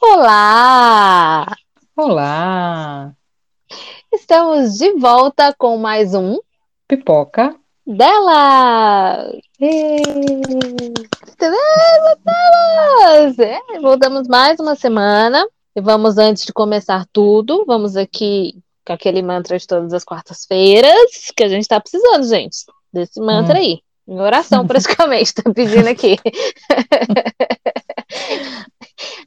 Olá! Olá! Estamos de volta com mais um Pipoca dela! Voltamos! É, voltamos mais uma semana e vamos, antes de começar tudo, vamos aqui com aquele mantra de todas as quartas-feiras que a gente tá precisando, gente, desse mantra Hum. aí. Em oração, praticamente, tá pedindo aqui.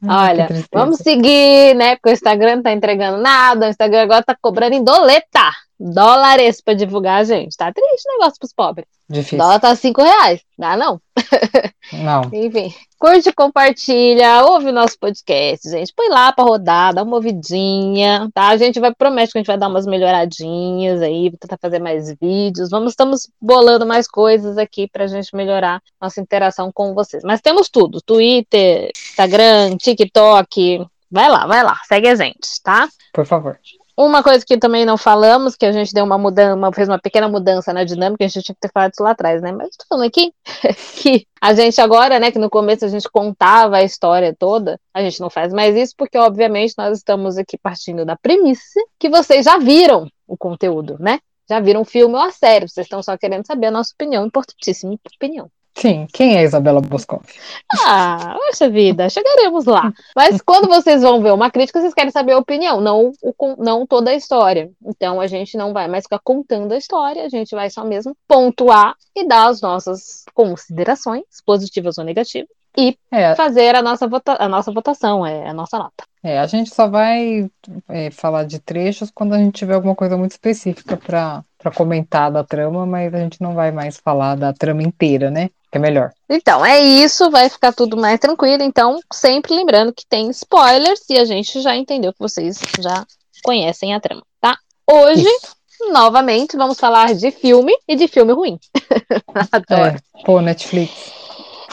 Olha, vamos seguir, né? Porque o Instagram não tá entregando nada, o Instagram agora tá cobrando em doleta, dólares pra divulgar a gente. Tá triste o negócio pros pobres. Difícil. dólar tá cinco reais, dá não? Não. Enfim, curte, compartilha, ouve o nosso podcast, gente. Põe lá pra rodar, dá uma ouvidinha, tá? A gente vai, promete que a gente vai dar umas melhoradinhas aí, tentar fazer mais vídeos. Vamos, estamos bolando mais coisas aqui pra gente melhorar nossa interação com vocês. Mas temos tudo: Twitter, Instagram, TikTok. Vai lá, vai lá, segue a gente, tá? Por favor. Uma coisa que também não falamos, que a gente deu uma mudança, fez uma pequena mudança na dinâmica, a gente tinha que ter falado isso lá atrás, né? Mas tô falando aqui que a gente agora, né, que no começo a gente contava a história toda, a gente não faz mais isso, porque obviamente nós estamos aqui partindo da premissa que vocês já viram o conteúdo, né? Já viram o filme ou a série, vocês estão só querendo saber a nossa opinião, importantíssima opinião. Sim, quem é a Isabela Boscov? Ah, poxa vida, chegaremos lá. Mas quando vocês vão ver uma crítica, vocês querem saber a opinião, não, o, não toda a história. Então a gente não vai mais ficar contando a história, a gente vai só mesmo pontuar e dar as nossas considerações, positivas ou negativas, e É, fazer a nossa, vota a nossa votação, é a nossa nota. é, a gente só vai é, falar de trechos quando a gente tiver alguma coisa muito específica para comentar da trama, mas a gente não vai mais falar da trama inteira, né? É melhor. Então, é isso, vai ficar tudo mais tranquilo. Então, sempre lembrando que tem spoilers e a gente já entendeu que vocês já conhecem a trama, tá? Hoje, Isso. novamente, vamos falar de filme e de filme ruim. Adoro. É, pô, Netflix.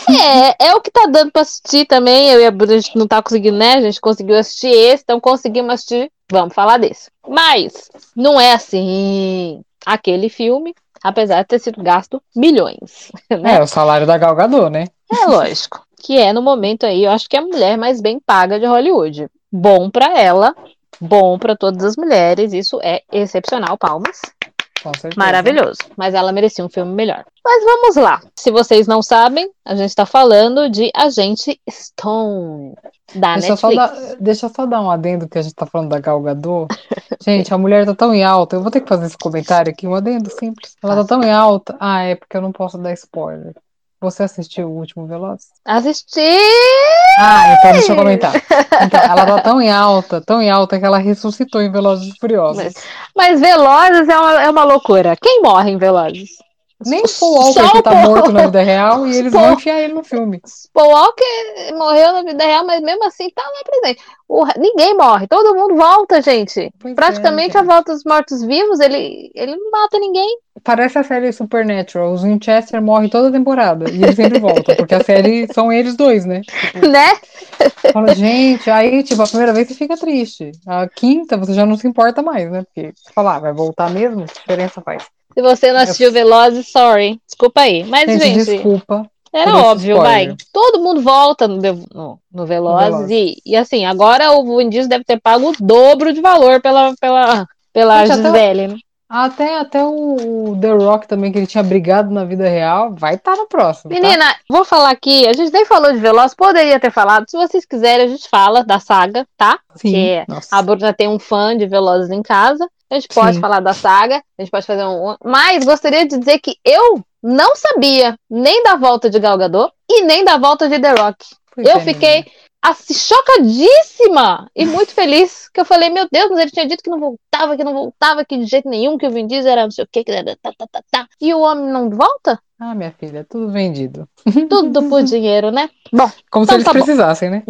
É, é o que tá dando pra assistir também. Eu e a Bruna, a gente não tá conseguindo, né? A gente conseguiu assistir esse, então conseguimos assistir. Vamos falar desse. Mas não é assim aquele filme, apesar de ter sido gasto milhões. Né? É, o salário da Gal Gadot, né? É lógico. Que é no momento aí, eu acho que é a mulher mais bem paga de Hollywood. Bom pra ela, bom pra todas as mulheres, isso é excepcional, palmas. Maravilhoso. Mas ela merecia um filme melhor. Mas vamos lá. Se vocês não sabem, a gente tá falando de Agente Stone, da Deixa eu, só dar, deixa eu só dar um adendo que a gente tá falando da Gal Gadot. Gente, a mulher tá tão em alta. Eu vou ter que fazer esse comentário aqui, um adendo simples. Ela tá tão em alta. Ah, é porque eu não posso dar spoiler. Você assistiu o último Velozes? Assisti! Ah, então deixa eu comentar. Então, ela tá tão em alta, tão em alta que ela ressuscitou em Velozes e Furiosos. Mas, mas Velozes é uma, é uma loucura. Quem morre em Velozes? Nem o Paul Walker Só que tá Paul- morto na vida real e eles Paul- vão enfiar ele no filme. Paul Walker morreu na vida real, mas mesmo assim tá lá presente. O ninguém morre, todo mundo volta, gente. Pois é, Praticamente a gente. volta dos mortos-vivos, ele, ele não mata ninguém. Parece a série Supernatural. Os Winchester morrem toda temporada e eles sempre voltam, porque a série são eles dois, né? Né? Fala, gente, aí, tipo, a primeira vez você fica triste. A quinta você já não se importa mais, né? Porque você fala, ah, vai voltar mesmo? Que diferença faz? Se você não assistiu Velozes, sorry. Desculpa aí. Mas, Gente, gente, desculpa. era óbvio, spoiler. vai. Todo mundo volta no, no, no Velozes. Velozes. E, e assim, agora o Vin Diesel deve ter pago o dobro de valor pela, pela, pela Gente, Gisele. Até, até o, The Rock também, que ele tinha brigado na vida real, vai estar no próximo. tá? Menina, vou falar aqui, a gente nem falou de Velozes, poderia ter falado. Se vocês quiserem, a gente fala da saga, tá? Sim. que Nossa. A Bruna tem um fã de Velozes em casa. A gente pode Sim. falar da saga, a gente pode fazer um. Mas gostaria de dizer que eu não sabia nem da volta de Gal Gadot e nem da volta de The Rock. Pois eu é, fiquei menina. Assim, chocadíssima e muito feliz. Que eu falei, meu Deus, mas ele tinha dito que não voltava, que não voltava, que de jeito nenhum, que o Vin Diesel era não sei o que, que era tá, tá, tá, tá. E o homem não volta? Ah, minha filha, tudo vendido. Tudo por dinheiro, né? Bom, Como Então se eles tá bom. precisassem, né?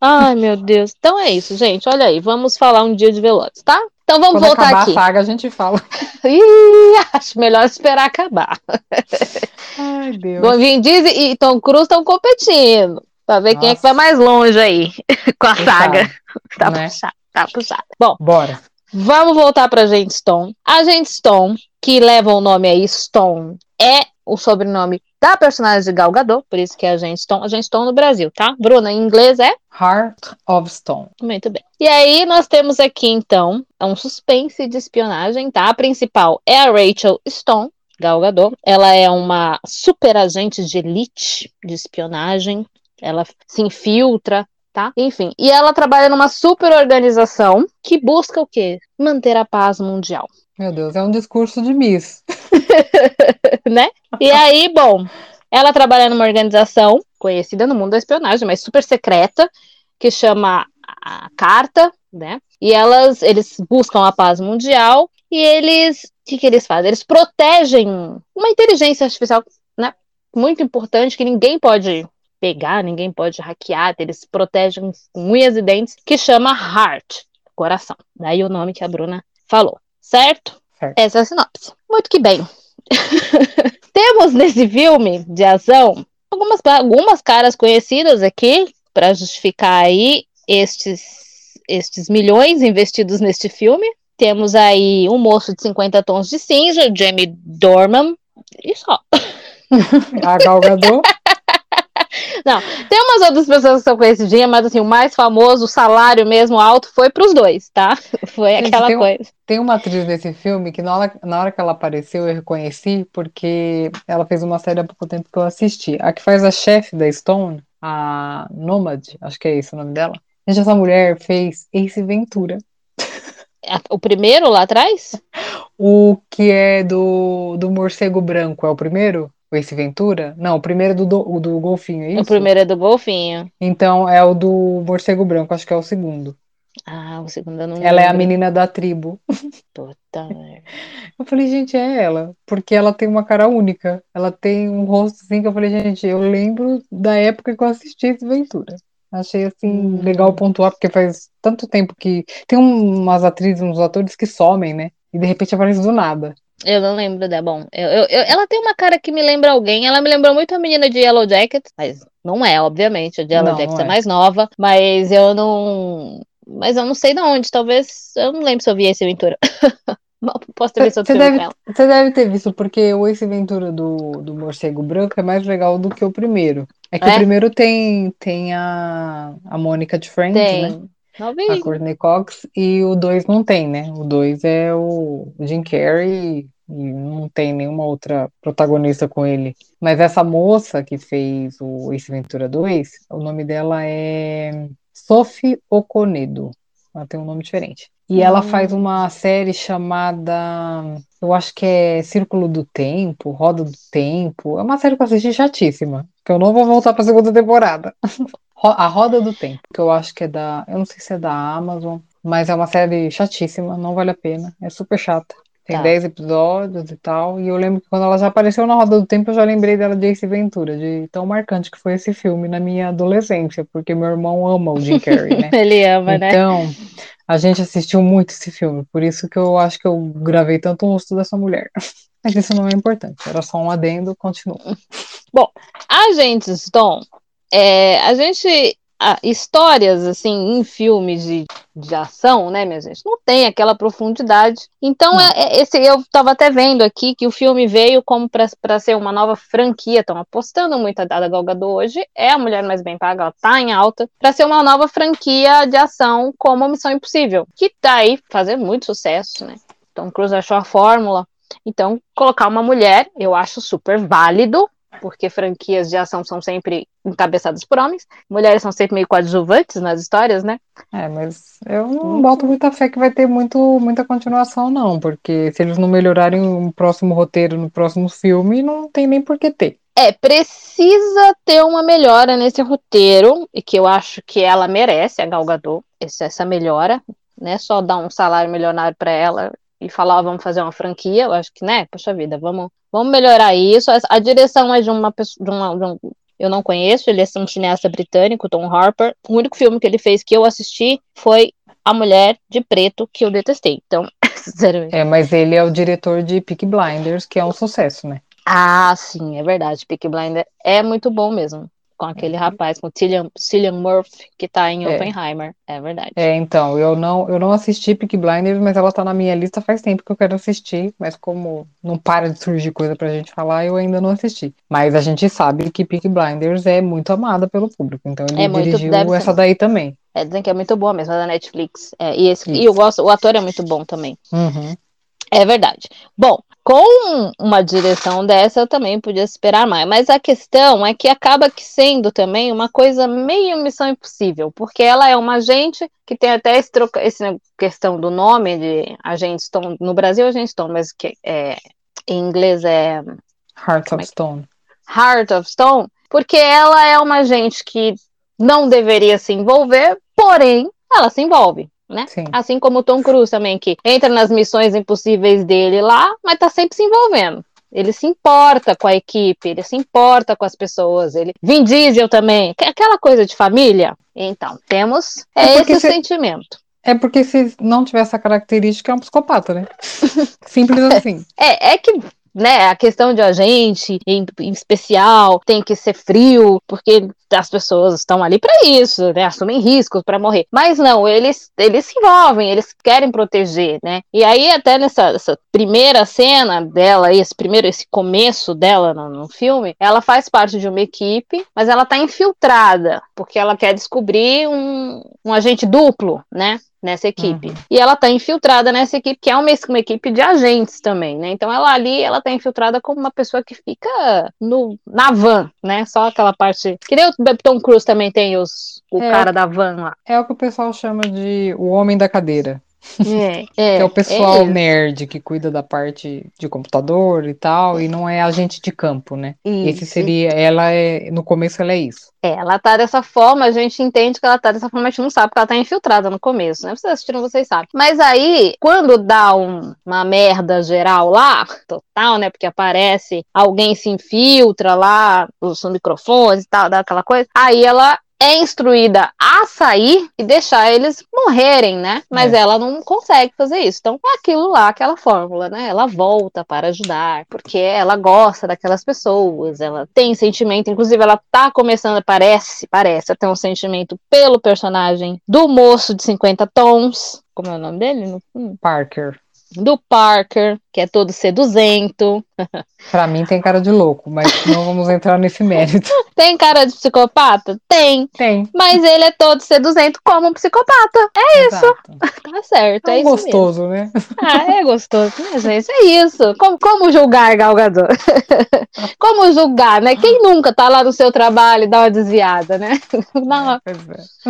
ai meu Deus. Então é isso, gente. Olha aí, vamos falar um dia de Velozes, tá? Então vamos Quando voltar acabar aqui. a saga, a gente fala. Ih, acho melhor esperar acabar. Ai, Deus. Bom, Vin Diesel e Tom Cruise estão competindo. Pra ver quem é que Nossa. vai mais longe aí com a saga. Tá né? puxado, tá puxado. Bom, Bora. vamos voltar pra Agente Stone. A Agente Stone, que leva o nome aí Stone, é o sobrenome da personagem de Gal Gadot, por isso que é a gente Stone, a gente Stone no Brasil, tá? Bruna, em inglês é Heart of Stone. Muito bem. E aí nós temos aqui então um suspense de espionagem, tá? A principal é a Rachel Stone, Gal Gadot. Ela é uma super agente de elite de espionagem. Ela se infiltra tá? Enfim, e ela trabalha numa super organização que busca o quê? Manter a paz mundial. Meu Deus, é um discurso de Miss. né? E aí, bom, ela trabalha numa organização conhecida no mundo da espionagem, mas super secreta, que chama a Carta, né? E elas, eles buscam a paz mundial e eles, o que, que eles fazem? Eles protegem uma inteligência artificial, né? Muito importante que ninguém pode pegar, ninguém pode hackear, eles protegem com unhas e dentes, que chama Heart, coração. Daí o nome que a Bruna falou, certo? certo. Essa é a sinopse. Muito que bem. Temos nesse filme de ação algumas, algumas caras conhecidas aqui para justificar aí estes, estes milhões investidos neste filme. Temos aí um moço de 50 tons de cinza, Jamie Dorman, e só. A Gal Gadot. Não, tem umas outras pessoas que são conhecidinhas, mas assim, o mais famoso, o salário mesmo alto, foi pros dois, tá? Foi Gente, aquela tem coisa. Um, tem uma atriz desse filme que na hora, na hora que ela apareceu eu reconheci, porque ela fez uma série há pouco tempo que eu assisti. A que faz a chefe da Stone, a Nomad, acho que é esse o nome dela. Gente, essa mulher fez Ace Ventura. O primeiro lá atrás? O que é do, do morcego branco, é o primeiro? O Ace Ventura? Não, o primeiro é do, do, do Golfinho, é isso? O primeiro é do Golfinho. Então é o do Morcego Branco, acho que é o segundo. Ah, o segundo eu não Ela lembro. é a menina da tribo. Puta Eu falei, gente, é ela. Porque ela tem uma cara única. Ela tem um rosto assim que eu falei, gente, eu lembro da época que eu assisti esse Ventura. Achei assim hum. legal pontuar, porque faz tanto tempo que. Tem umas atrizes, uns atores que somem, né? E de repente aparece do nada. Eu não lembro dela. Bom, eu, eu, eu, ela tem uma cara que me lembra alguém. Ela me lembrou muito a menina de Yellow Jacket, mas não é, obviamente. A de Yellow não, Jacket é. é mais nova, mas eu não. Mas eu não sei de onde. Talvez. Eu não lembro se eu vi esse Ventura. Posso ter visto outro você deve, Você deve ter visto, porque o Ace Ventura do, do Morcego Branco é mais legal do que o primeiro. É que é? o primeiro tem, tem a, a Mônica de Friends, tem. né? A Courtney Cox, e o 2 não tem, né? O 2 é o Jim Carrey e não tem nenhuma outra protagonista com ele. Mas essa moça que fez o Ace Ventura 2, o nome dela é Sophie Okonedo. Ela tem um nome diferente. E hum. ela faz uma série chamada, eu acho que é Círculo do Tempo, Roda do Tempo. É uma série que eu assisti chatíssima, que eu não vou voltar para a segunda temporada. A Roda do Tempo, que eu acho que é da, eu não sei se é da Amazon, mas é uma série chatíssima, não vale a pena, é super chata. Tem tá. 10 episódios e tal. E eu lembro que quando ela já apareceu na Roda do Tempo, eu já lembrei dela de Ace Ventura, de tão marcante que foi esse filme na minha adolescência, porque meu irmão ama o Jim Carrey, né? Ele ama, né? Então, a gente assistiu muito esse filme, por isso que eu acho que eu gravei tanto o rosto dessa mulher. Mas isso não é importante, era só um adendo, continua. Bom, Agentes Tom, é, a gente ah, histórias assim em filmes de, de ação, né, minha gente, não tem aquela profundidade. Então, é, é, esse eu estava até vendo aqui que o filme veio como para ser uma nova franquia. Estão apostando muito a Dada Galgador hoje. É a mulher mais bem paga, ela tá em alta para ser uma nova franquia de ação como Missão Impossível, que tá aí fazendo muito sucesso, né? Tom Cruise achou a fórmula. Então, colocar uma mulher, eu acho super válido, porque franquias de ação são sempre encabeçadas por homens, mulheres são sempre meio coadjuvantes nas histórias, né? É, mas eu não boto muita fé que vai ter muito, muita continuação, não, porque se eles não melhorarem o próximo roteiro no próximo filme, não tem nem por que ter. É, precisa ter uma melhora nesse roteiro, e que eu acho que ela merece, a Gal Gadot, essa melhora, né? Só dar um salário milionário para ela e falar, oh, vamos fazer uma franquia, eu acho que, né, poxa vida, vamos, vamos melhorar isso. A direção é de uma pessoa, de uma, de um, eu não conheço, ele é um cineasta britânico, Tom Harper. O único filme que ele fez que eu assisti foi A Mulher de Preto, que eu detestei. Então, sinceramente. É, mas ele é o diretor de Peak Blinders, que é um sucesso, né? Ah, sim, é verdade. Peak Blinder é muito bom mesmo. Com aquele rapaz, com o Cillian, Cillian Murphy, que tá em É. Oppenheimer. É verdade. É, então, eu não, eu não assisti Peaky Blinders, mas ela tá na minha lista faz tempo que eu quero assistir, mas como não para de surgir coisa pra gente falar, eu ainda não assisti. Mas a gente sabe que Peaky Blinders é muito amada pelo público, então ele É muito- dirigiu deve ser. essa daí também. É, dizem que é muito boa mesmo, é da Netflix. É, e, esse, e eu gosto, o ator é muito bom também. Uhum. É verdade. Bom, com uma direção dessa eu também podia esperar mais, mas a questão é que acaba que sendo também uma coisa meio missão impossível, porque ela é uma agente que tem até esse troca, esse questão do nome de agente Stone, no Brasil agente Stone, mas que é, em inglês é Heart é of que- Stone. Heart of Stone, porque ela é uma agente que não deveria se envolver, porém ela se envolve, né? Sim. Assim como o Tom Cruise também, que entra nas missões impossíveis dele lá, mas tá sempre se envolvendo. Ele se importa com a equipe, ele se importa com as pessoas. Ele... Vin Diesel também, que- aquela coisa de família. Então, temos É esse o sentimento. É porque se não tiver essa característica, é um psicopata, né? Simples assim. É, é que, né, a questão de agente, em, em especial, tem que ser frio, porque as pessoas estão ali para isso, né, assumem riscos para morrer. Mas não, eles, eles se envolvem, eles querem proteger, né? E aí, até nessa essa primeira cena dela, esse primeiro, esse começo dela no, no filme, ela faz parte de uma equipe, mas ela tá infiltrada, porque ela quer descobrir um, um agente duplo, né? Nessa equipe. Uhum. E ela tá infiltrada nessa equipe, que é uma, uma equipe de agentes também, né? Então ela ali, ela tá infiltrada como uma pessoa que fica no, na van, né? Só aquela parte. Que nem o Tom Cruise também tem os, o É. cara da van lá. É o que o pessoal chama de o homem da cadeira. É, é, que é o pessoal é nerd que cuida da parte de computador e tal, e não é agente de campo, né? Esse Isso. seria, ela é, no começo ela é isso. É, ela tá dessa forma, a gente entende que ela tá dessa forma, a gente não sabe porque ela tá infiltrada no começo, né? Vocês assistiram, vocês sabem. Mas aí, quando dá um- uma merda geral lá, total, né? Porque aparece, alguém se infiltra lá, os microfones e tal, dá aquela coisa, aí ela é instruída a sair e deixar eles morrerem, né? Mas É. ela não consegue fazer isso. Então é aquilo lá, aquela fórmula, né? Ela volta para ajudar, porque ela gosta daquelas pessoas, ela tem sentimento, inclusive ela tá começando, parece, parece, a ter um sentimento pelo personagem do moço de 50 tons. Como é o nome dele? Parker. Do Parker, que é todo seduzento. Pra mim tem cara de louco, mas não vamos entrar nesse mérito. Tem cara de psicopata? Tem. Tem. Mas ele é todo seduzento como um psicopata. É isso. Tá certo, É é um isso mesmo. gostoso, né? Ah, é gostoso, né, gente? É isso. Como, como julgar, Galgador? como julgar, né? Quem nunca tá lá no seu trabalho e dá uma desviada, né? Dá uma- Pois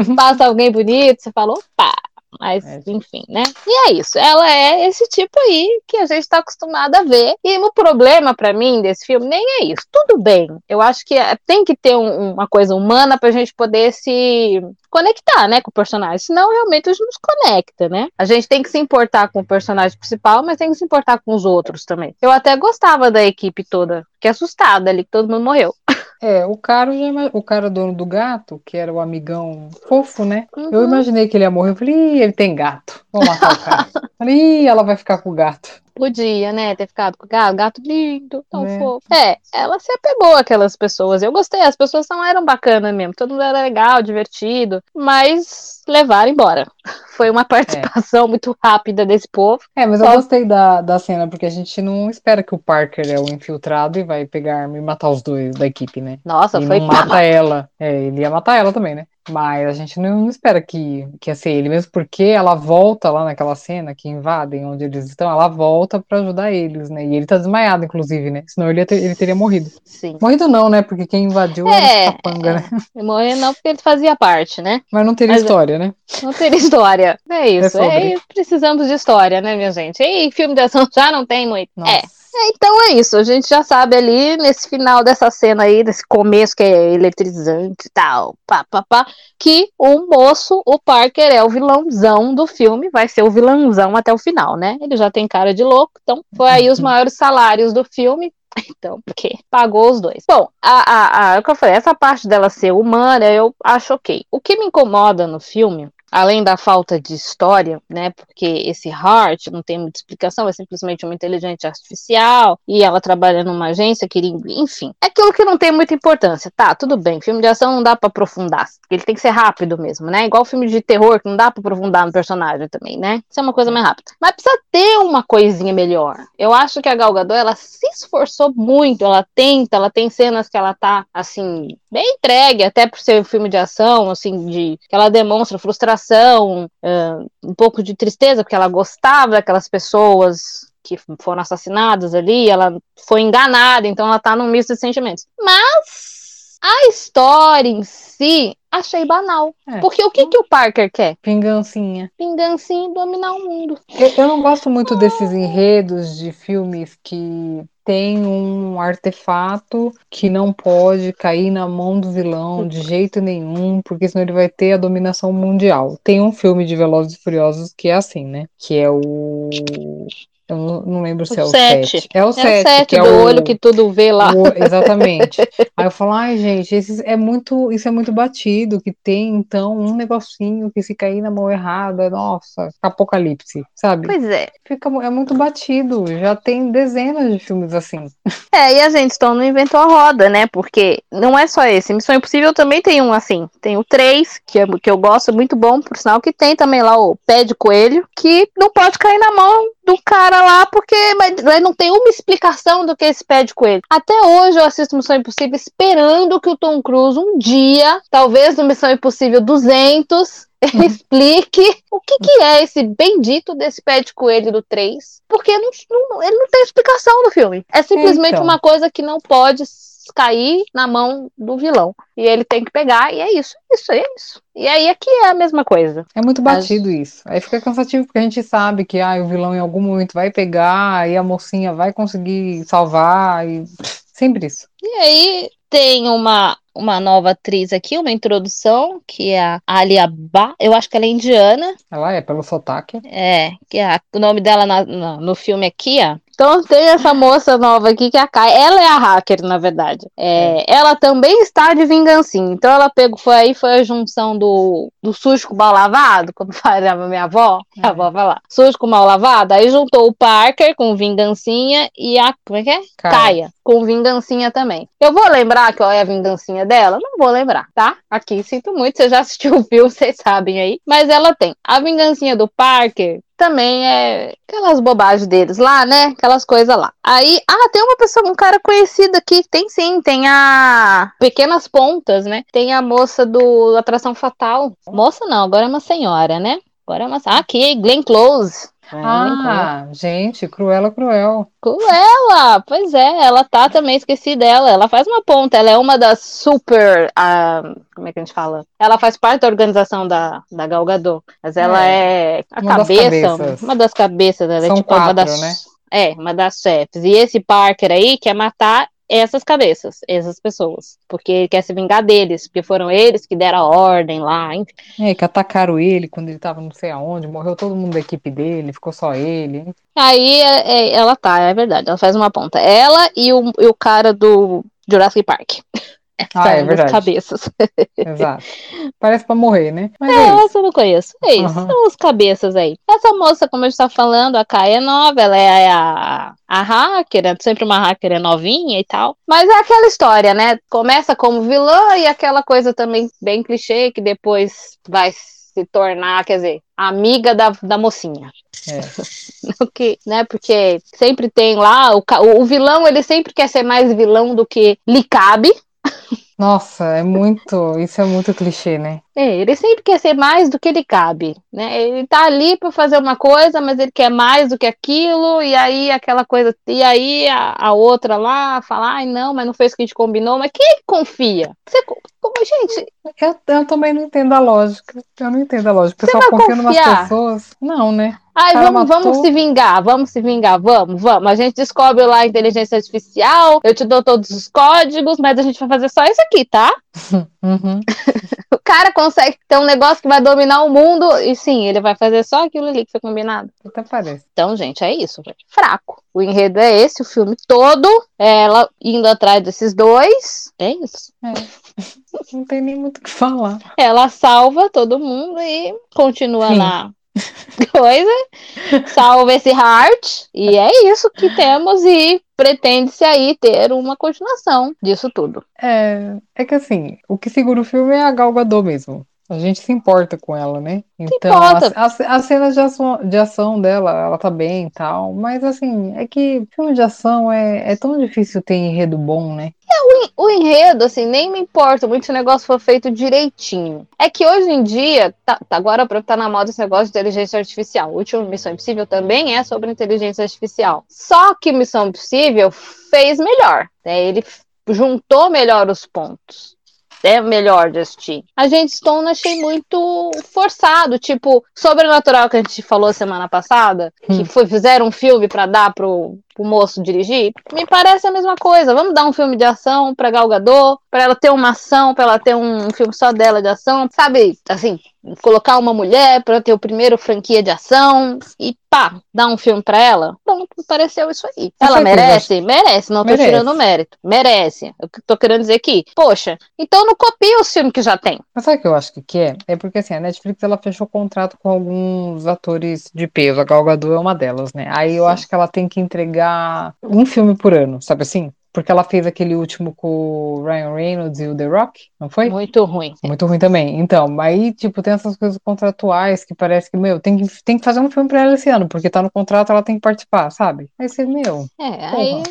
é. passa alguém bonito, você fala, opa! Mas, É. enfim, né? E é isso. Ela é esse tipo aí que a gente tá acostumado a ver. E o problema pra mim desse filme nem é isso. Tudo bem. Eu acho que é- tem que ter um- uma coisa humana pra gente poder se conectar, né, com o personagem. Senão, realmente, a gente não se conecta, né? A gente tem que se importar com o personagem principal, mas tem que se importar com os outros também. Eu até gostava da equipe toda. Fiquei assustada ali que todo mundo morreu. É, o cara, já o cara dono do gato, que era o amigão fofo, né? Eu Uhum. imaginei que ele ia morrer. Eu falei, Ih, ele tem gato. Vou matar o cara. falei, Ih, ela vai ficar com o gato. Podia, né, ter ficado com o gato, gato lindo, tão Né? fofo. É, ela se apegou àquelas pessoas. Eu gostei, as pessoas não eram bacanas mesmo. Todo mundo era legal, divertido, mas levaram embora. Foi uma participação muito rápida desse povo. É, mas eu Só- gostei da, da cena, porque a gente não espera que o Parker é o infiltrado e vai pegar a arma e matar os dois da equipe, né? Nossa, e foi não mata ela. É, ele ia matar ela também, né? Mas a gente não, não espera que, que ia ser ele, mesmo porque ela volta lá naquela cena que invadem onde eles estão, ela volta pra ajudar eles, né? E ele tá desmaiado, inclusive, né? Senão ele, ter- ele teria morrido. Sim. Morrido não, né? Porque quem invadiu era É, capanga, né? Morrer não, porque ele fazia parte, né? Mas não teria Mas é- história, né? Não teria história. É isso. É. É, precisamos de história, né, minha gente? E filme de ação já não tem muito. Nossa. É. Então é isso, a gente já sabe ali nesse final dessa cena aí, desse começo que é eletrizante e tal, pá, pá, pá, que o moço, o Parker, é o vilãozão do filme, vai ser o vilãozão até o final, né? Ele já tem cara de louco, então foi aí os maiores salários do filme. Então, porque pagou os dois. Bom, a, a, a, é o que eu falei, essa parte dela ser humana, eu acho ok. O que me incomoda no filme além da falta de história, né? Porque esse Heart não tem muita explicação, é simplesmente uma inteligência artificial e ela trabalha numa agência que, enfim, é aquilo que não tem muita importância. Tá, tudo bem. Filme de ação não dá para aprofundar, ele tem que ser rápido mesmo, né? Igual filme de terror que não dá para aprofundar no personagem também, né? Isso é uma coisa mais rápida. Mas precisa ter uma coisinha melhor. Eu acho que a Gal Gadot, ela se esforçou muito, ela tenta, ela tem cenas que ela tá assim bem entregue, até por ser um filme de ação, assim, de que ela demonstra frustração, uh, um pouco de tristeza, porque ela gostava daquelas pessoas que foram assassinadas ali, ela foi enganada, então ela tá num misto de sentimentos. Mas a história em si achei banal. É. Porque o que, que o Parker quer? Vingancinha. Vingancinha e dominar o mundo. Eu, eu não gosto muito desses enredos de filmes que tem um artefato que não pode cair na mão do vilão de jeito nenhum, porque senão ele vai ter a dominação mundial. Tem um filme de Velozes e Furiosos que é assim, né? Que é o eu não, não lembro se é o 7. É o 7. É o que é do o olho que tudo vê lá. O, exatamente. Aí eu falo, ai, gente, esse é muito, isso é muito batido, que tem, então, um negocinho que se cair na mão errada, nossa, apocalipse, sabe? Pois é. Fica, é muito batido, já tem dezenas de filmes assim. É, e a gente então não inventou a roda, né? Porque não é só esse. Missão Impossível também tem um assim. Tem o 3, que, é, que eu gosto, muito bom, por sinal, que tem também lá o pé de coelho, que não pode cair na mão do cara lá, porque mas, não tem uma explicação do que esse pé de coelho. Até hoje eu assisto Missão Impossível esperando que o Tom Cruise um dia, talvez no Missão Impossível 200, explique o que, que é esse bendito desse pé de coelho do 3, porque não, não, ele não tem explicação no filme. É simplesmente então. uma coisa que não pode cair na mão do vilão. E ele tem que pegar, e é isso, isso, é isso. E aí aqui é a mesma coisa. É muito batido isso. Aí fica cansativo porque a gente sabe que ah, o vilão em algum momento vai pegar e a mocinha vai conseguir salvar e sempre isso. E aí tem uma uma nova atriz aqui, uma introdução, que é a Alia Ba. Eu acho que ela é indiana. Ela é, pelo sotaque. É, que é a, o nome dela na, na, no filme aqui, ó, então tem essa moça nova aqui que é a Kai. Ela é a hacker, na verdade. É, é. Ela também está de vingancinha. Então ela pegou, foi aí foi a junção do, do sujo com mal lavado, como falava minha avó. É. A avó vai lá. Sujo com mal lavado. Aí juntou o Parker com vingancinha e a. Como é que é? Caia. Caia com vingancinha também. Eu vou lembrar qual é a vingancinha dela? Não vou lembrar, tá? Aqui, sinto muito, você já assistiu o filme, vocês sabem aí. Mas ela tem. A vingancinha do Parker também é aquelas bobagens deles lá, né? Aquelas coisas lá. Aí, ah, tem uma pessoa, um cara conhecido aqui. Tem sim, tem a Pequenas Pontas, né? Tem a moça do Atração Fatal. Moça não, agora é uma senhora, né? Agora é uma. Ah, aqui, Glenn Close. Ah, gente, Cruela Cruel. Cruella, pois é, ela tá também, esqueci dela. Ela faz uma ponta, ela é uma das super. Uh, como é que a gente fala? Ela faz parte da organização da, da Gal Gadot, mas ela é, é a uma cabeça, das uma das cabeças. Ela São é tipo quatro, uma das. Né? É, uma das chefes. E esse Parker aí quer matar essas cabeças, essas pessoas, porque ele quer se vingar deles, porque foram eles que deram a ordem lá. Enfim. É, que atacaram ele quando ele tava não sei aonde, morreu todo mundo da equipe dele, ficou só ele. Aí é, é, ela tá, é verdade, ela faz uma ponta. Ela e o, e o cara do Jurassic Park. Ah, é verdade. cabeças. Exato. Parece pra morrer, né? Mas é, é essa eu não conheço. É isso, uhum. são os cabeças aí. Essa moça, como a gente tá falando, a Kai é nova, ela é a, a hacker, é sempre uma hacker é novinha e tal. Mas é aquela história, né? Começa como vilã e aquela coisa também bem clichê que depois vai se tornar, quer dizer, amiga da, da mocinha. É. que, né, porque sempre tem lá, o, o vilão ele sempre quer ser mais vilão do que lhe cabe, nossa, é muito. Isso é muito clichê, né? É, ele sempre quer ser mais do que ele cabe, né? Ele tá ali para fazer uma coisa, mas ele quer mais do que aquilo, e aí aquela coisa. E aí a, a outra lá fala, ai não, mas não fez o que a gente combinou, mas quem confia? Você, como, gente. Eu, eu também não entendo a lógica. Eu não entendo a lógica. O pessoal confia em umas pessoas. Não, né? Ai, vamos, vamos se vingar, vamos se vingar, vamos, vamos. A gente descobre lá a inteligência artificial, eu te dou todos os códigos, mas a gente vai fazer só isso aqui, tá? Uhum. O cara consegue ter um negócio que vai dominar o mundo e sim, ele vai fazer só aquilo ali que foi combinado. Até parece. Então, gente, é isso, gente. Fraco. O enredo é esse, o filme todo, ela indo atrás desses dois. É isso. É. Não tem nem muito o que falar. Ela salva todo mundo e continua Sim. na coisa. Salva esse heart. E é isso que temos e pretende-se aí ter uma continuação disso tudo. É, é que assim, o que segura o filme é a Gal Gadot mesmo. A gente se importa com ela, né? Então, as, as, as cenas de ação, de ação dela, ela tá bem e tal. Mas assim, é que filme de ação é, é tão difícil ter enredo bom, né? O enredo, assim, nem me importa muito se o negócio for feito direitinho. É que hoje em dia, tá, tá- agora tá na moda esse negócio de inteligência artificial. O último Missão Impossível também é sobre inteligência artificial. Só que Missão Impossível fez melhor. Né? Ele juntou melhor os pontos. É melhor de assistir. A gente Stone achei muito forçado, tipo, Sobrenatural que a gente falou semana passada, que Hum. foi, fizeram um filme pra dar pro, pro moço dirigir. Me parece a mesma coisa. Vamos dar um filme de ação pra Gal Gadot, pra ela ter uma ação, pra ela ter um filme só dela de ação, sabe? Assim, colocar uma mulher pra ter o primeiro franquia de ação e pá, dar um filme pra ela. Pronto, pareceu isso aí. Ela o merece? Merece, não tô Merece. tirando mérito. Merece. Eu tô querendo dizer aqui, poxa, então não copia os filmes que já tem. Mas sabe o que eu acho que é? É porque assim, a Netflix ela fechou contrato com alguns atores de peso. A Gal Gadot é uma delas, né? Aí eu Sim. acho que ela tem que entregar um filme por ano, sabe assim? Porque ela fez aquele último com o Ryan Reynolds e o The Rock, não foi? Muito ruim. Muito ruim também. Então, aí, tipo, tem essas coisas contratuais que parece que, meu, tem que, tem que fazer um filme pra ela esse ano, porque tá no contrato, ela tem que participar, sabe? Aí você, meu, É, Porra. aí.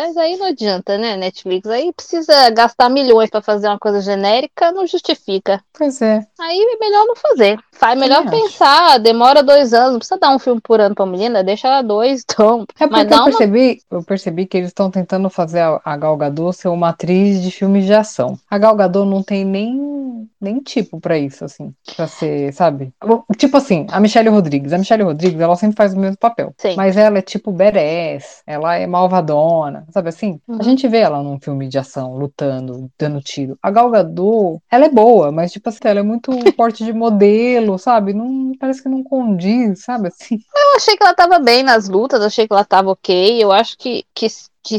Mas aí não adianta, né, Netflix? Aí precisa gastar milhões pra fazer uma coisa genérica, não justifica. pois é. Aí é melhor não fazer. Faz melhor Também acho. pensar, demora dois anos, não precisa dar um filme por ano pra menina, deixa ela dois, então. É Mas porque dá eu uma. percebi, eu percebi que eles estão tentando fazer a, a Gal Gadot ser uma atriz de filmes de ação. A Gal Gadot não tem nem, nem tipo pra isso, assim, pra ser, sabe? Tipo assim, a Michelle Rodrigues. A Michelle Rodrigues, ela sempre faz o mesmo papel. Sim. Mas ela é tipo badass, ela é malvadona, sabe assim? Uhum. A gente vê ela num filme de ação, lutando, dando tiro. A Gal Gadot, ela é boa, mas tipo assim, ela é muito porte de modelo, sabe? Não, parece que não condiz, sabe assim? Eu achei que ela tava bem nas lutas, achei que ela tava ok. Eu acho que, que, que,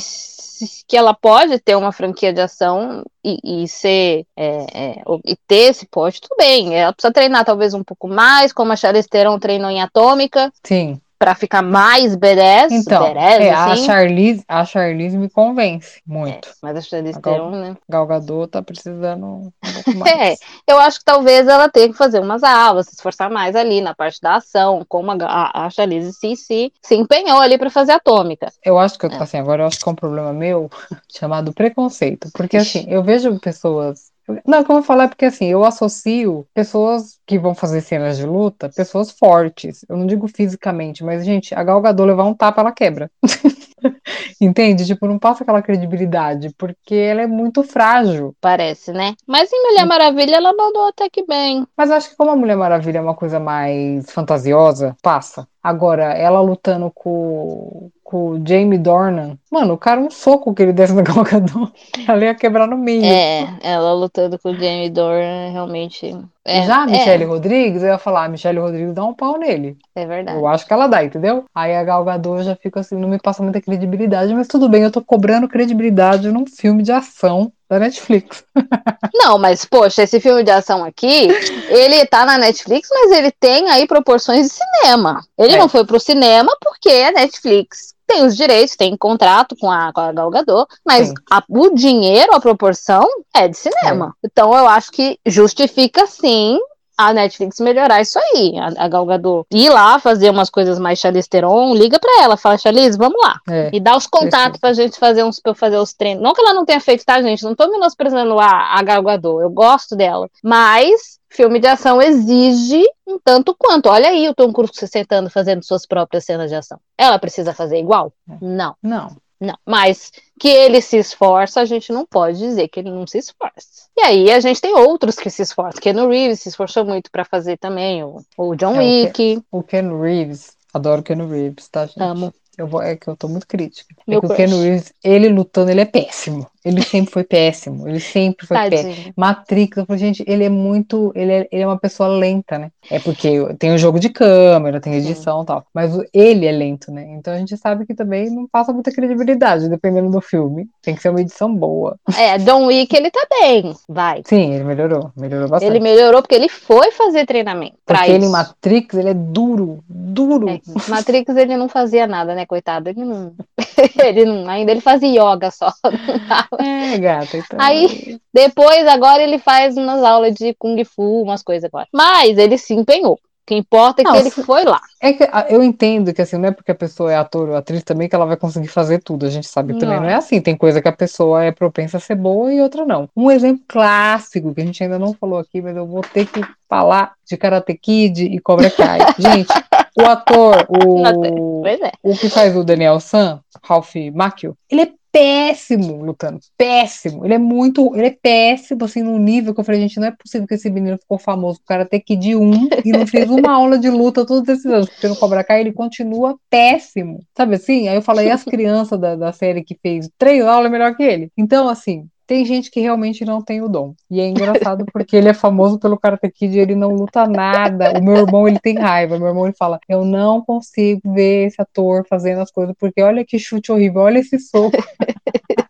que ela pode ter uma franquia de ação e, e ser é, é, e ter esse porte, tudo bem. Ela precisa treinar talvez um pouco mais, como a Charlize Theron treinou em Atômica, Sim. Pra ficar mais badass, Então, badass, é, a assim. Charlize, a Charlize me convence É, muito. mas a Charlize A Gal- Theron, né? Gal Gadot tá precisando um pouco mais. É, eu acho que talvez ela tenha que fazer umas aulas, se esforçar mais ali na parte da ação, como a, a, a Charlize se, se, se empenhou ali pra fazer Atômica. Eu acho que eu, É. assim, agora eu acho que é um problema meu chamado preconceito, porque assim, eu vejo pessoas não, o que eu vou falar é porque assim, eu associo pessoas que vão fazer cenas de luta, pessoas fortes. Eu não digo fisicamente, mas, gente, a Gal Gadot levar um tapa, ela quebra. Entende? Tipo, não passa aquela credibilidade, porque ela é muito frágil. Parece, né? Mas em Mulher Maravilha ela mandou até que bem. Mas acho que como a Mulher Maravilha é uma coisa mais fantasiosa, passa. Agora, ela lutando com, com o Jamie Dornan, mano, o cara, um soco que ele desse na Gal Gadot, ela ia quebrar no meio. É, ela lutando com o Jamie Dornan, realmente. É, Já a Michelle é, Rodrigues, eu ia falar, a Michelle Rodrigues dá um pau nele. é verdade. Eu acho que ela dá, entendeu? Aí a Gal Gadot eu já fica assim, não me passa muita credibilidade, mas tudo bem, eu tô cobrando credibilidade num filme de ação da Netflix. Não, mas poxa, esse filme de ação aqui, ele tá na Netflix, mas ele tem aí proporções de cinema. Ele É. não foi pro cinema porque a Netflix tem os direitos, tem contrato com a, com a Gal Gadot, mas a- o dinheiro, a proporção é de cinema. Então eu acho que justifica sim a Netflix melhorar isso aí. A, a Gal Gadot ir lá fazer umas coisas mais Charlize Theron, liga pra ela, fala, Charlize, vamos lá. É. E dá os contatos pra gente fazer uns pra fazer os treinos. Não que ela não tenha feito, tá, gente? Não tô menosprezando a, a Gal Gadot. Eu gosto dela. Mas filme de ação exige um tanto quanto. Olha aí o Tom Cruise se sentando fazendo suas próprias cenas de ação. Ela precisa fazer igual? Não, Não. Não. Mas que ele se esforça, a gente não pode dizer que ele não se esforça. E aí a gente tem outros que se esforçam. Keanu Reeves se esforçou muito pra fazer também. O, o John É, o Wick. O Ken Reeves, adoro o Ken Reeves, tá, gente? Amo. Eu vou, é que eu tô muito crítica. É Meu que o crush. Ken Reeves, ele lutando, ele é péssimo. Ele sempre foi péssimo. Ele sempre foi péssimo. Matrix, eu falei, gente, ele é muito. Ele é, ele é uma pessoa lenta, né? É porque tem o jogo de câmera, tem edição e tal. Mas ele é lento, né? Então a gente sabe que também não passa muita credibilidade, dependendo do filme. Tem que ser uma edição boa. É, John Wick, ele tá bem. Vai. Sim, ele melhorou. Melhorou bastante. Ele melhorou porque ele foi fazer treinamento. Porque ele em isso. Matrix, ele é duro, duro. É, Matrix ele não fazia nada, né, coitado? Ele não. ele não. Ainda ele fazia yoga só. É, gata, então. Aí, depois, agora ele faz umas aulas de Kung Fu, umas coisas agora. Mas ele se empenhou. O que importa é que Não, ele foi lá. É que ah, eu entendo que assim, não é porque a pessoa é ator ou atriz também que ela vai conseguir fazer tudo. A gente sabe também Não. não é assim. Tem coisa que a pessoa é propensa a ser boa e outra não. Um exemplo clássico que a gente ainda não falou aqui, mas eu vou ter que falar de Karate Kid e Cobra Kai. gente, o ator, o, Pois é. o que faz o Daniel San, Ralph Macchio, ele é péssimo lutando, péssimo. Ele é muito, ele é péssimo assim num nível que eu falei, gente, não é possível que esse menino ficou famoso por Karate Kid 1 e não fez uma aula de luta todos esses anos, porque no Cobra Kai ele continua péssimo. Sabe assim? Aí eu falei, e as crianças da, da série que fez três aulas é melhor que ele? Então, assim, tem gente que realmente não tem o dom. E é engraçado porque ele é famoso pelo Karate Kid e ele não luta nada. O meu irmão, ele tem raiva. Meu irmão, ele fala: Eu não consigo ver esse ator fazendo as coisas porque olha que chute horrível, olha esse soco.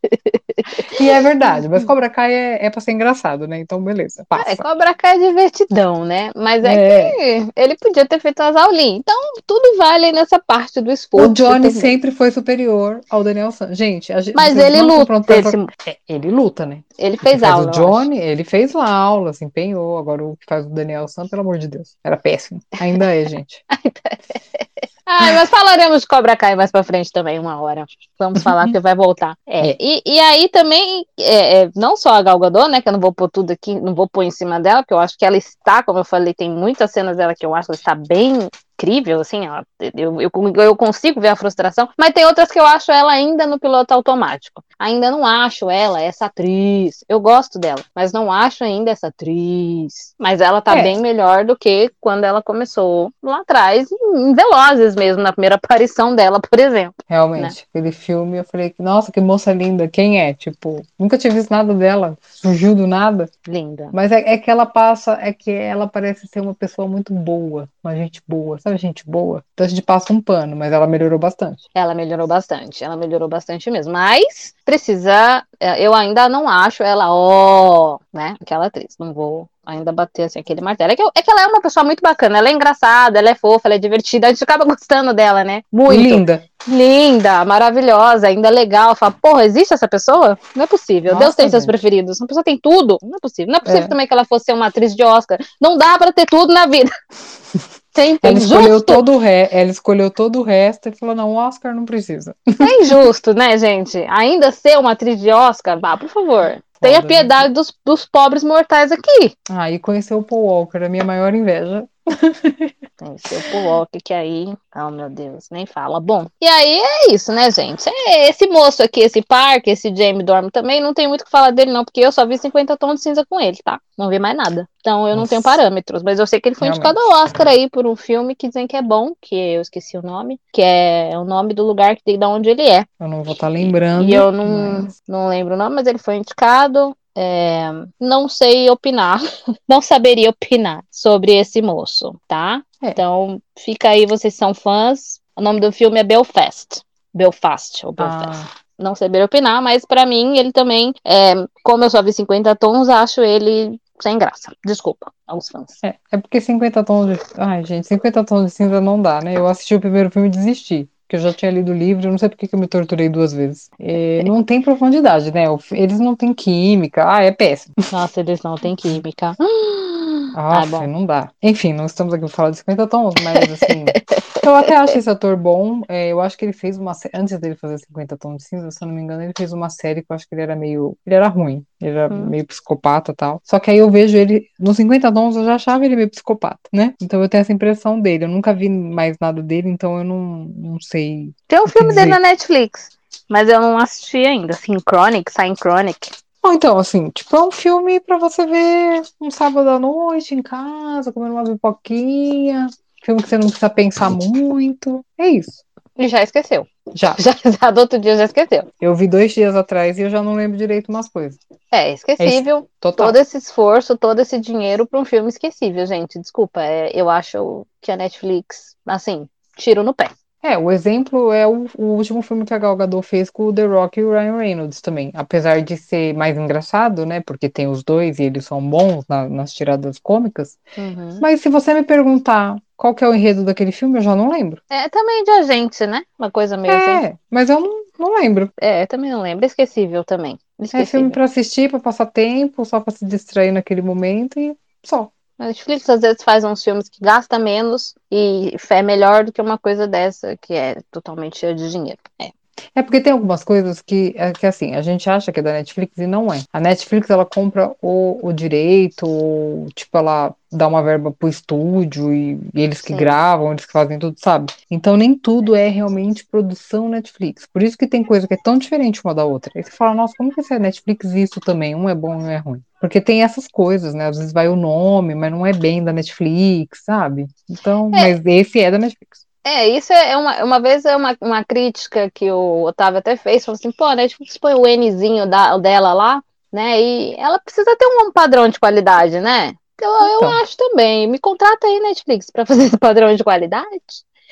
e é verdade, mas Cobra Kai é, é pra ser engraçado, né? Então, beleza, É, passa. Cobra Kai é divertidão, né? Mas é, É. que ele podia ter feito as aulinhas. Então, tudo vale nessa parte do esforço. O Johnny sempre foi superior ao Daniel San. Gente, a gente, Mas ele luta. pra- esse- É, ele luta, né? Ele fez aula. o Johnny, ele fez lá aula, se empenhou. Agora o que faz o Daniel San, pelo amor de Deus, era péssimo. Ainda é, gente. Ah, mas falaremos de Cobra Kai mais pra frente também, uma hora. Vamos falar que vai voltar. É, É. E, e aí também, é, é, não só a Gal Gadot, né, que eu não vou pôr tudo aqui, não vou pôr em cima dela, porque eu acho que ela está, como eu falei, tem muitas cenas dela que eu acho que ela está bem incrível, assim, ela- eu, eu, eu consigo ver a frustração, mas tem outras que eu acho ela ainda no piloto automático. Ainda não acho ela essa atriz. Eu gosto dela, mas não acho ainda essa atriz. Mas ela tá É. bem melhor do que quando ela começou lá atrás, em Velozes mesmo, na primeira aparição dela, por exemplo. Realmente, aquele filme, eu falei, nossa, que moça linda, quem é? Tipo, nunca tinha visto nada dela, surgiu do nada. Linda. Mas é, é que ela passa, é que ela parece ser uma pessoa muito boa, uma gente boa, sabe, gente boa? Então a gente passa um pano, mas ela melhorou bastante. Ela melhorou bastante, ela melhorou bastante mesmo. Mas precisa, é, eu ainda não acho ela, ó, né? Aquela atriz. Não vou ainda bater assim aquele martelo. É que, eu- é que ela é uma pessoa muito bacana, ela é engraçada, ela é fofa, ela é divertida, a gente acaba gostando dela, né? Muito. Linda. Linda, maravilhosa, ainda legal. Fala, porra, existe essa pessoa? Não é possível. Deus Nossa, tem seus gente. preferidos. Uma pessoa tem tudo. Não é possível. Não é possível É. também que ela fosse ser uma atriz de Oscar. Não dá pra ter tudo na vida. Tem, tem Ela escolheu justo. todo o re... ela escolheu todo o resto e falou: não, o Oscar não precisa. É injusto, né, gente? Ainda ser uma atriz de Oscar, vá, por favor. Tenha né? piedade dos, dos pobres mortais aqui. Ah, e conheceu o Paul Walker, a minha maior inveja. Tem seu Walker que aí, oh meu Deus, nem fala. Bom, e aí é isso, né, gente? É esse moço aqui, esse parque, esse Jamie Dorme também, não tem muito o que falar dele não, porque eu só vi 50 tons de cinza com ele, tá? Não vi mais nada. Então eu não Nossa. tenho parâmetros, mas eu sei que ele foi Realmente. indicado ao Oscar aí por um filme que dizem que é bom, que eu esqueci o nome, que é o nome do lugar que da onde ele é. Eu não vou estar lembrando. E eu não, mas- não lembro o nome, mas ele foi indicado. É, não sei opinar, não saberia opinar sobre esse moço, tá? É. Então, fica aí, vocês são fãs. O nome do filme é Belfast. Belfast, ou Belfast. Ah, Não saberia opinar, mas pra mim, ele também, é, como eu só vi 50 tons, acho ele sem graça. Desculpa aos fãs. é, é porque 50 tons de. Ai, gente, 50 tons de cinza não dá, né? Eu assisti o primeiro filme e desisti. Porque eu já tinha lido o livro, eu não sei porque que eu me torturei duas vezes. É, não tem profundidade, né? Eles não têm química. Ah, é péssimo. Nossa, eles não têm química. Ah, Ah, bom. não dá. Enfim, não estamos aqui para falar de 50 tons, mas assim. eu até acho esse ator bom. É, eu acho que ele fez uma. sé- Antes dele fazer 50 tons de cinza, se eu não me engano, ele fez uma série que eu acho que ele era meio. Ele era ruim. Ele era Hum. meio psicopata e tal. Só que aí eu vejo ele. Nos 50 tons eu já achava ele meio psicopata, né? Então eu tenho essa impressão dele. Eu nunca vi mais nada dele, então eu não, não sei. Tem um filme dele na Netflix, mas eu não assisti ainda. Synchronic, Synchronic. Ou então, assim, tipo, é um filme pra você ver um sábado à noite em casa, comendo uma pipoquinha. Filme que você não precisa pensar muito. É isso. E já esqueceu. Já. Já, já do outro dia já esqueceu. Eu vi dois dias atrás e eu já não lembro direito umas coisas. É esquecível. Total. todo esse esforço, todo esse dinheiro para um filme esquecível, gente. Desculpa, é, eu acho que a Netflix, assim, tiro no pé. É, o exemplo é o, o último filme que a Gal Gadot fez com o The Rock e o Ryan Reynolds também. Apesar de ser mais engraçado, né? Porque tem os dois e eles são bons na- nas tiradas cômicas. Uhum. Mas se você me perguntar qual que é o enredo daquele filme, eu já não lembro. É também de agente, né? Uma coisa meio assim. É, mas eu não, não lembro. É, também não lembro. Esquecível também. É Esquecível. filme pra assistir, pra passar tempo, só pra se distrair naquele momento e só. A Netflix às vezes faz uns filmes que gasta menos e é melhor do que uma coisa dessa que é totalmente cheia de dinheiro. É. É porque tem algumas coisas que, é que assim, a gente acha que é da Netflix e não é. A Netflix, ela compra o, o direito, ou, tipo, ela dá uma verba pro estúdio e, e eles que Sim. gravam, eles que fazem tudo, sabe? Então nem tudo é realmente produção Netflix. Por isso que tem coisa que é tão diferente uma da outra. Aí você fala, nossa, como que é Netflix isso também? Um é bom e um é ruim. Porque tem essas coisas, né? Às vezes vai o nome, mas não é bem da Netflix, sabe? Então, É. mas esse é da Netflix. É, isso é uma, uma vez é uma, uma crítica que o Otávio até fez, falou assim, pô, Netflix põe o Nzinho da, dela lá, né, e ela precisa ter um padrão de qualidade, né? Eu, eu Então. acho também, me contrata aí, Netflix, pra fazer esse padrão de qualidade.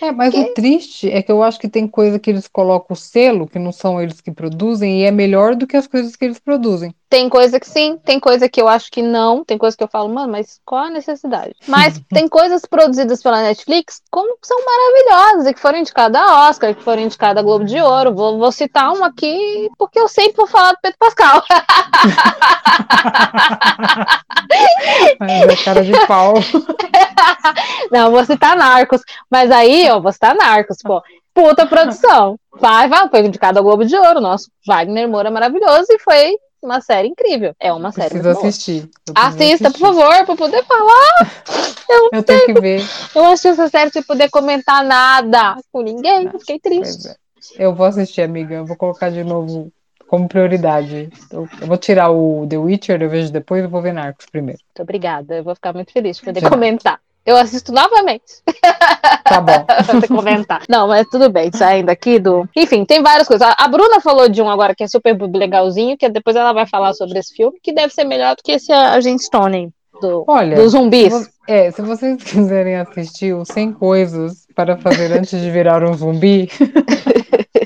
É, mas Que- o triste é que eu acho que tem coisa que eles colocam o selo, que não são eles que produzem, e é melhor do que as coisas que eles produzem. Tem coisa que sim, tem coisa que eu acho que não, tem coisa que eu falo, mano, mas qual a necessidade? Mas tem coisas produzidas pela Netflix como que são maravilhosas e que foram indicadas a Oscar, que foram indicadas a Globo de Ouro. Vou, vou citar uma aqui porque eu sempre vou falar do Pedro Pascal. Mas é cara de pau. Não, vou citar Narcos. Mas aí, ó, vou citar Narcos, pô. Puta produção. Vai, vai, foi indicado ao Globo de Ouro. Nosso Wagner Moura maravilhoso e foi uma série incrível. É uma série Preciso assistir. Eu Assista, por assistir. favor, pra poder falar. Eu tenho que ver. Eu achei essa série sem poder comentar nada com ninguém. Fiquei triste. é. Eu vou assistir, amiga. Eu vou colocar de novo como prioridade. Eu, eu vou tirar o The Witcher, eu vejo depois, eu vou ver Narcos primeiro. Muito obrigada. Eu vou ficar muito feliz de poder comentar. Eu assisto novamente Tá bom. pra comentar. Não, mas tudo bem, saindo aqui do. Enfim, tem várias coisas. A- Bruna falou de um agora que é super legalzinho, que depois ela vai falar sobre esse filme, que deve ser melhor do que esse Agente Stone do, Olha, dos zumbis. se É, se vocês quiserem assistir o 100 coisas para fazer antes de virar um zumbi,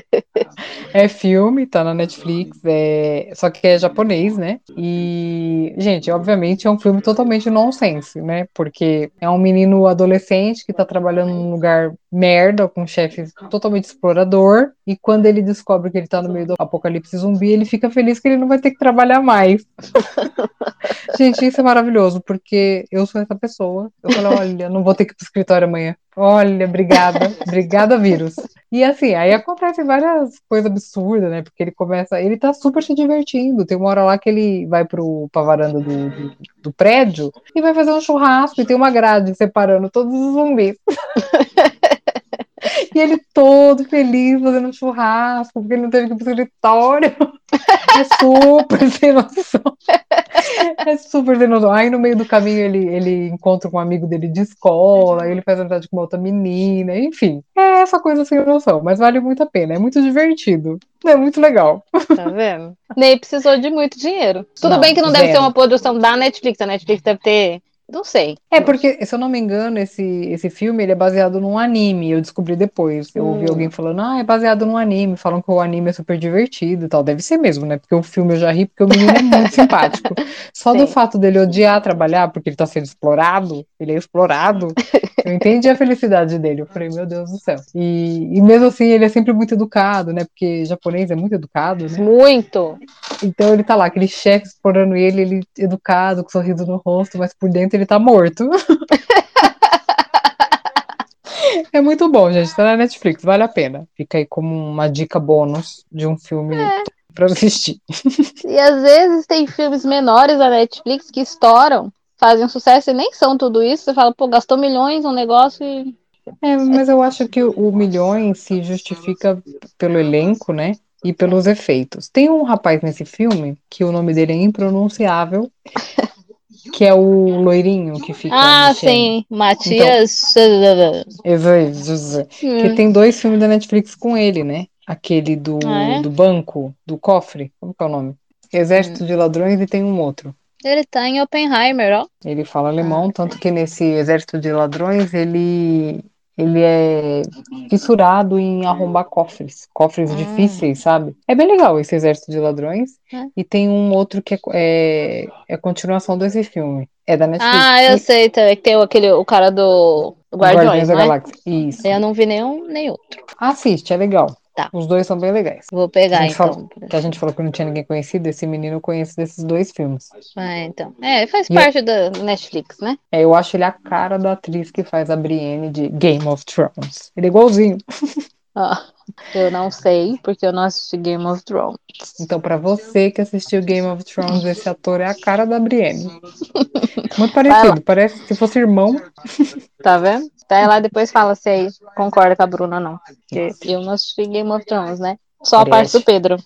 é filme, tá na Netflix, é... só que é japonês, né? E, gente, obviamente é um filme totalmente nonsense, né? Porque é um menino adolescente que tá trabalhando num lugar merda, com um chefe totalmente explorador, e quando ele descobre que ele tá no meio do apocalipse zumbi, ele fica feliz que ele não vai ter que trabalhar mais. Gente, isso é maravilhoso, porque eu sou essa pessoa. Eu falo, olha, não vou ter que ir pro escritório amanhã. Olha, obrigada, obrigada, vírus. E assim, aí acontecem várias coisas absurdas, né? Porque ele começa, ele tá super se divertindo. Tem uma hora lá que ele vai pro, pra varanda do, do, do prédio e vai fazer um churrasco e tem uma grade separando todos os zumbis. E ele todo feliz fazendo churrasco, porque ele não teve que ir pro escritório. É super sem noção. É super sem noção. Aí no meio do caminho ele, ele encontra com um amigo dele de escola, ele faz amizade com uma outra menina, enfim. É essa coisa sem noção, mas vale muito a pena. É muito divertido. É muito legal. Tá vendo? Ney precisou de muito dinheiro. Tudo Não, bem que não deve zero. ser uma produção da Netflix. A Netflix deve ter. Não sei. É porque, se eu não me engano, esse, esse filme ele é baseado num anime. Eu descobri depois. Eu ouvi Hum. alguém falando, ah, é baseado num anime. Falam que o anime é super divertido e tal. Deve ser mesmo, né? Porque o filme eu já ri, porque o menino é muito simpático. Só do Sim. fato dele odiar trabalhar, porque ele tá sendo explorado, ele é explorado. Eu entendi a felicidade dele. Eu falei, meu Deus do céu. E, e mesmo assim, ele é sempre muito educado, né? Porque japonês é muito educado, né? Muito. Então ele tá lá, aquele chefe explorando ele, ele educado, com sorriso no rosto, mas por dentro ele tá morto. É muito bom, gente. Tá na Netflix, vale a pena. Fica aí como uma dica bônus de um filme pra assistir. E às vezes tem filmes menores da Netflix que estouram, fazem um sucesso e nem são tudo isso. Você fala, pô, gastou milhões num negócio e. É, mas eu acho que o Milhões se justifica pelo elenco, né? E pelos efeitos. Tem um rapaz nesse filme que o nome dele é impronunciável. que é o loirinho que fica Ah, sim, Matias. Aí. Que Hum. tem dois filmes da Netflix com ele, né? Aquele do, Ah, é? do banco, do cofre. Como que é o nome? Exército de Ladrões e tem um outro. Ele tá em Oppenheimer, ó. Ele fala alemão, tanto que nesse Exército de Ladrões ele, ele é fissurado em arrombar cofres. Cofres Hum. difíceis, sabe? É bem legal esse Exército de Ladrões. É. E tem um outro que é, é, é a continuação desse filme. É da Netflix. Ah, eu sei também que tem o- aquele, o cara do Guardiões, da não é? Galáxia. Isso. Eu não vi nenhum nem outro. Assiste, é legal. Tá. Os dois são bem legais. Vou pegar então. falou- que a gente falou que não tinha ninguém conhecido, esse menino eu conheço desses dois filmes. Ah, então. É, faz E- parte da Netflix, né? É, eu acho ele a cara da atriz que faz a Brienne de Game of Thrones. Ele é igualzinho. Ah, eu não sei, porque eu não assisti Game of Thrones. Então, pra você que assistiu Game of Thrones, esse ator é a cara da Brienne. Muito parecido, parece se fosse irmão. Tá vendo? Vai lá depois fala se aí concorda com a Bruna ou não. Porque eu não assisti Game of Thrones, né? Só a parte do Pedro.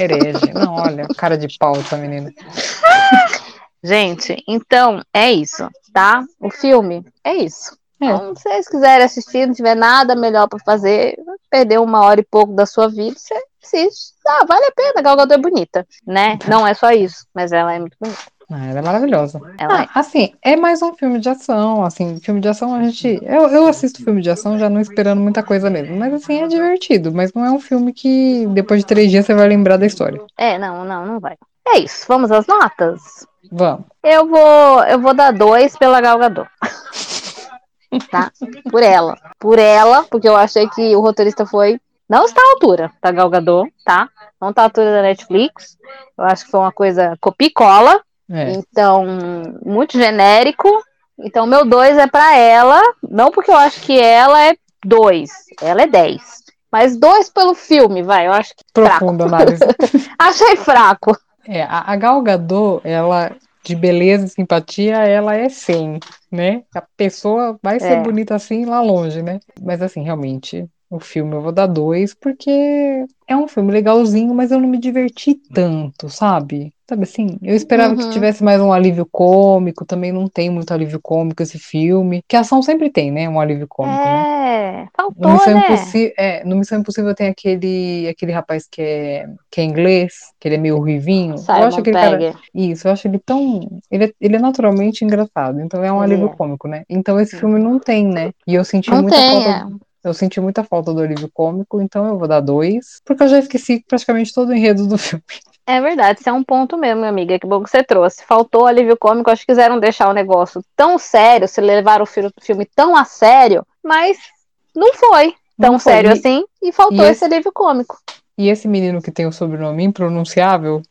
Herege. Não, olha, cara de pau essa menina. Gente, então é isso, tá? O filme é isso. É. Então, se vocês quiserem assistir, não tiver nada melhor pra fazer, perder uma hora e pouco da sua vida, você assiste. Ah, vale a pena, a Gal Gadot é bonita, né? Não é só isso, mas ela é muito bonita. Ah, ela é maravilhosa. Ela Ah, assim, é mais um filme de ação, assim, filme de ação a gente, eu, eu assisto filme de ação já não esperando muita coisa mesmo, mas assim, é divertido, mas não é um filme que depois de três dias você vai lembrar da história. É, não, não, não vai. É isso, vamos às notas? Vamos. Eu vou, eu vou dar dois pela Gal Gadot. Tá? Por ela. Por ela, porque eu achei que o roteirista foi. Não está à altura da Gal Gadot, tá? Não está à altura da Netflix. Eu acho que foi uma coisa copia e cola. É, Então, muito genérico. Então, meu dois é pra ela. Não porque eu acho que ela é dois. Ela é dez. Mas dois pelo filme, vai. Eu acho que. profunda análise. Achei fraco. É, a, a Gal Gadot, ela, de beleza e simpatia, ela é 100, né? A pessoa vai ser É. bonita assim lá longe, né? Mas assim, realmente, o filme eu vou dar dois, porque é um filme legalzinho, mas eu não me diverti tanto, sabe? Sabe assim, eu esperava que Uhum. tivesse mais um alívio cômico, também não tem muito alívio cômico esse filme, que a ação sempre tem, né? Um alívio cômico, né? É, No faltou, Missão, né? Impossi- é, no Missão Impossível tem aquele, aquele rapaz que é, que é inglês, que ele é meio ruivinho. eu acho Simon aquele cara. Isso, eu acho ele tão. Ele é, ele é naturalmente engraçado, então é um alívio é. cômico, né? Então esse filme não tem, né? E eu senti Não muita tem, falta. Eu senti muita falta do alívio cômico, então eu vou dar dois, porque eu já esqueci praticamente todo o enredo do filme. É verdade, isso é um ponto mesmo, minha amiga. Que bom que você trouxe. Faltou alívio cômico, acho que quiseram deixar o negócio tão sério, se levaram o fi- filme tão a sério, mas não foi tão Não foi. sério assim e faltou e esse alívio cômico. E esse menino que tem o sobrenome impronunciável,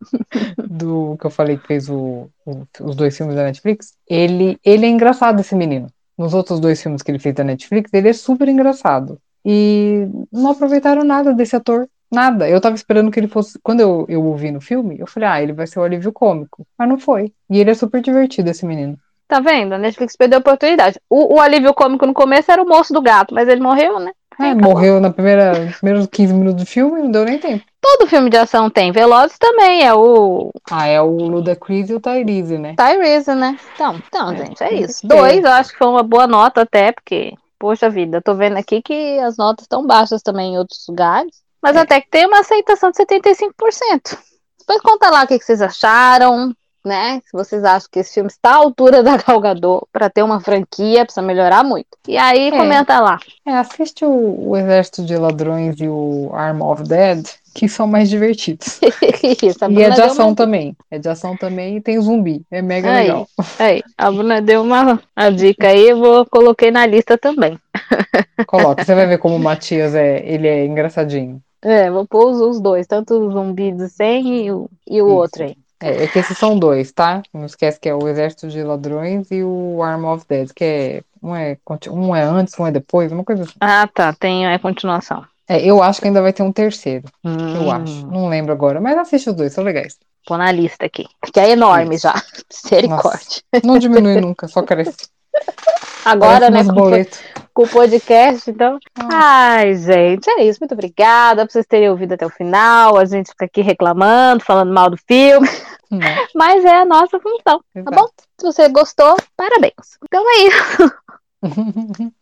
do que eu falei que fez o- o- os dois filmes da Netflix, ele, ele é engraçado, esse menino. Nos outros dois filmes que ele fez da Netflix, ele é super engraçado. E não aproveitaram nada desse ator. Nada. Eu tava esperando que ele fosse. Quando eu, eu o vi no filme, eu falei, ah, ele vai ser o alívio cômico. Mas não foi. E ele é super divertido, esse menino. Tá vendo? A Netflix perdeu a oportunidade. O, o alívio cômico no começo era o moço do gato, mas ele morreu, né? É, morreu na primeira, nos primeiros 15 minutos do filme, não deu nem tempo. Todo filme de ação tem. Velozes também é o Ah, é o Ludacris e o Tyrese, né? Tyrese, né? Então, então É, gente, é isso. Dois, eu acho que foi uma boa nota até, porque, poxa vida, tô vendo aqui que as notas estão baixas também em outros lugares, mas É. até que tem uma aceitação de 75%. Depois conta lá o que, que vocês acharam, né? Se vocês acham que esse filme está à altura da Gal Gadot para ter uma franquia, precisa melhorar muito. E aí, É. comenta lá. É, assiste o, o Exército de Ladrões e o Arm of Dead, que são mais divertidos. Isso, E é de ação uma... também. É de ação também e tem zumbi. É mega Aí. legal. Aí, a Bruna deu uma a dica aí, eu vou coloquei na lista também. Coloca, você vai ver como o Matias é, ele é engraçadinho. É, vou pôr os, os dois, tanto o zumbi do 100 e o, e o Isso. outro aí. É, é que esses são dois, tá? Não esquece que é o Exército de Ladrões e o Arm of Dead, que é um é, um é antes, um é depois, uma coisa assim. Ah, tá, tem a continuação. É, eu acho que ainda vai ter um terceiro, eu Hum, acho. Não lembro agora, mas assiste os dois, são legais. Pôr na lista aqui, que é enorme Isso. já. Misericórdia. Não diminui nunca, só cresce. Agora, Parece né, com, com o podcast, então. Ai, gente, é isso. Muito obrigada por vocês terem ouvido até o final. A gente fica aqui reclamando, falando mal do filme, Né? mas é a nossa função, tá bom? Se você gostou, parabéns. Então é isso.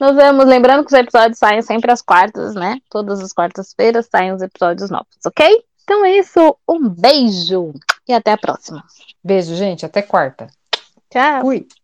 Nos vemos. Lembrando que os episódios saem sempre às quartas, né? Todas as quartas-feiras saem os episódios novos, ok? Então é isso. Um beijo e até a próxima. Beijo, gente. Até quarta. Tchau. Fui.